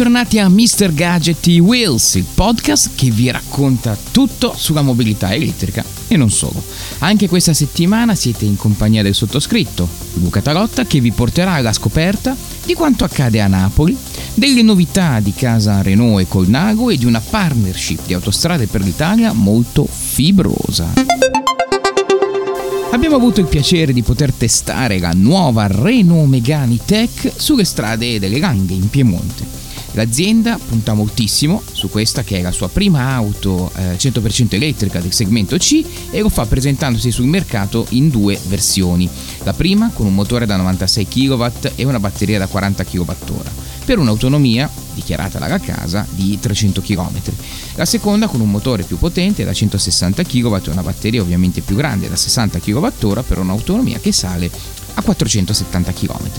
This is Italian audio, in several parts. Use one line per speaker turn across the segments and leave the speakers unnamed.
Bentornati a Mr. Gadget Wheels, il podcast che vi racconta tutto sulla mobilità elettrica e non solo. Anche questa settimana siete in compagnia del sottoscritto, Luca Tarotta, che vi porterà alla scoperta di quanto accade a Napoli, delle novità di casa Renault e Colnago e di una partnership di autostrade per l'Italia molto fibrosa. Abbiamo avuto il piacere di poter testare la nuova Renault Megane Tech sulle strade delle Langhe in Piemonte. L'azienda punta moltissimo su questa che è la sua prima auto eh, 100% elettrica del segmento C e lo fa presentandosi sul mercato in due versioni. La prima con un motore da 96 kW e una batteria da 40 kWh per un'autonomia dichiarata dalla casa di 300 km. La seconda con un motore più potente da 160 kW e una batteria ovviamente più grande da 60 kWh per un'autonomia che sale a 470 km.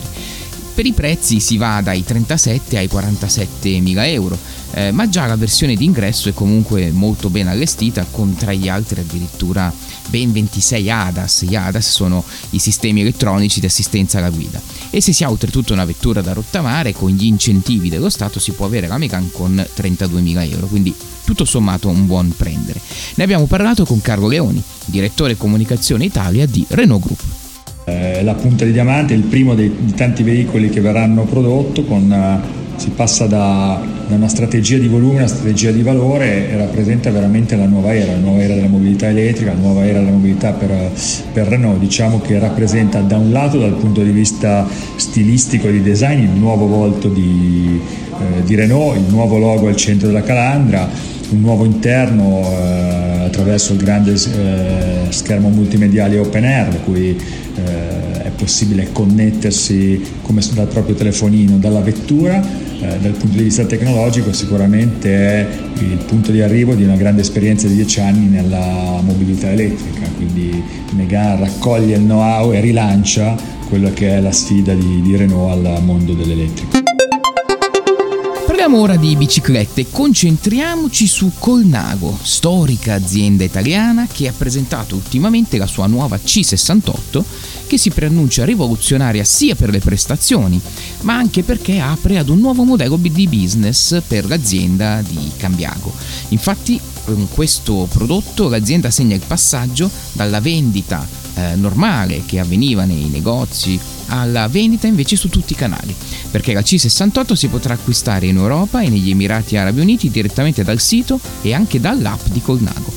Per i prezzi si va dai 37 ai 47 mila euro, eh, ma già la versione d'ingresso è comunque molto ben allestita, con tra gli altri addirittura ben 26 ADAS. Gli ADAS sono i sistemi elettronici di assistenza alla guida. E se si ha oltretutto una vettura da rottamare, con gli incentivi dello Stato si può avere la Megane con 32 mila euro, quindi tutto sommato un buon prendere. Ne abbiamo parlato con Carlo Leoni, direttore comunicazione Italia di Renault Group.
Eh, la punta di diamante il primo dei, di tanti veicoli che verranno prodotti, con, eh, si passa da, da, una strategia di volume a una strategia di valore e rappresenta veramente la nuova era, la nuova era della mobilità elettrica, la nuova era della mobilità per, per Renault, diciamo che rappresenta da un lato dal punto di vista stilistico e di design il nuovo volto di, eh, di Renault, il nuovo logo al centro della calandra, un nuovo interno eh, attraverso il grande eh, schermo multimediale open air, cui eh, è possibile connettersi come dal proprio telefonino dalla vettura. Eh, dal punto di vista tecnologico sicuramente è il punto di arrivo di una grande esperienza di dieci anni nella mobilità elettrica, quindi Megan raccoglie il know-how e rilancia quella che è la sfida di, di Renault al mondo dell'elettrico.
Parliamo ora di biciclette, concentriamoci su Colnago, storica azienda italiana che ha presentato ultimamente la sua nuova C68 che si preannuncia rivoluzionaria sia per le prestazioni, ma anche perché apre ad un nuovo modello di business per l'azienda di Cambiago. Infatti con questo prodotto l'azienda segna il passaggio dalla vendita eh, normale che avveniva nei negozi alla vendita invece su tutti i canali, perché la C68 si potrà acquistare in Europa e negli Emirati Arabi Uniti direttamente dal sito e anche dall'app di Colnago.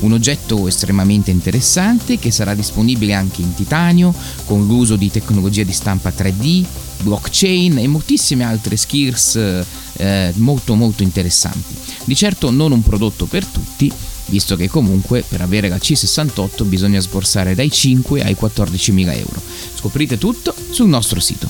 Un oggetto estremamente interessante che sarà disponibile anche in titanio, con l'uso di tecnologia di stampa 3D, blockchain e moltissime altre skills eh, molto molto interessanti. Di certo non un prodotto per tutti, visto che comunque per avere la C68 bisogna sborsare dai 5 ai 14 mila euro. Scoprite tutto sul nostro sito.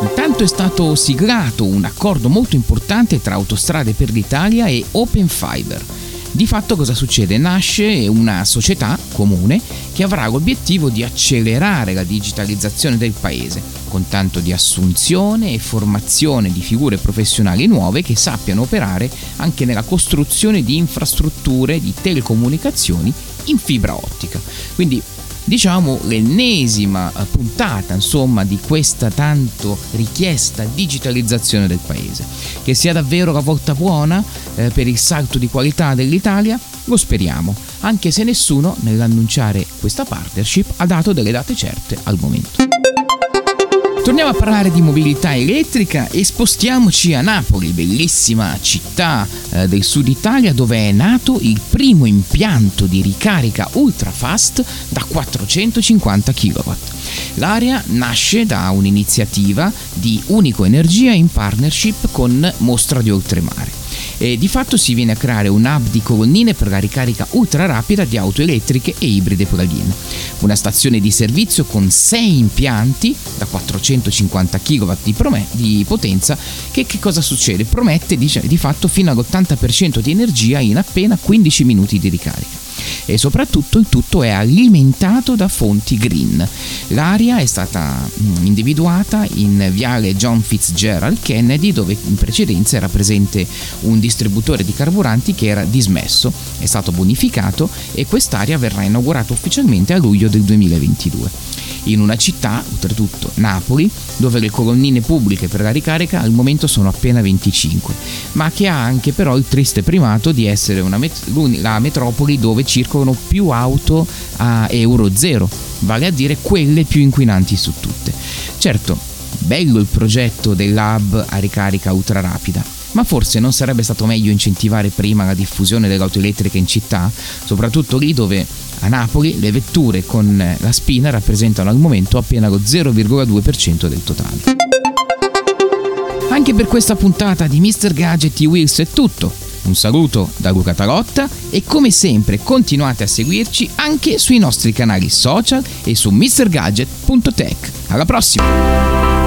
Intanto è stato siglato un accordo molto importante tra Autostrade per l'Italia e Open Fiber. Di fatto cosa succede? Nasce una società comune che avrà l'obiettivo di accelerare la digitalizzazione del paese, con tanto di assunzione e formazione di figure professionali nuove che sappiano operare anche nella costruzione di infrastrutture di telecomunicazioni in fibra ottica. Quindi diciamo l'ennesima puntata insomma di questa tanto richiesta digitalizzazione del paese. Che sia davvero la volta buona eh, per il salto di qualità dell'Italia? Lo speriamo, anche se nessuno nell'annunciare questa partnership ha dato delle date certe al momento. Torniamo a parlare di mobilità elettrica e spostiamoci a Napoli, bellissima città eh, del sud Italia dove è nato il primo impianto di ricarica ultra fast da 450 kW. L'area nasce da un'iniziativa di Unico Energia in partnership con Mostra di Oltremare E di fatto si viene a creare un hub di colonnine per la ricarica ultra rapida di auto elettriche e ibride plug-in. Una stazione di servizio con 6 impianti da 450 kW di, prome- di potenza che, che cosa succede? Promette dice, di fatto fino all'80% di energia in appena 15 minuti di ricarica e soprattutto il tutto è alimentato da fonti green. L'area è stata mm, individuata in viale John Fitzgerald Kennedy dove in precedenza era presente un distributore di carburanti che era dismesso, è stato bonificato e quest'area verrà inaugurata ufficialmente a luglio del 2022 in una città, oltretutto Napoli, dove le colonnine pubbliche per la ricarica al momento sono appena 25, ma che ha anche però il triste primato di essere met- la metropoli dove circolano più auto a euro zero, vale a dire quelle più inquinanti su tutte. Certo, bello il progetto dell'hub a ricarica ultra rapida, ma forse non sarebbe stato meglio incentivare prima la diffusione dell'auto elettrica in città, soprattutto lì dove a Napoli le vetture con la spina rappresentano al momento appena lo 0,2% del totale. Anche per questa puntata di Mr. Gadget e Wheels è tutto. Un saluto da Luca Tarotta e come sempre continuate a seguirci anche sui nostri canali social e su mrgadget.tech. Alla prossima!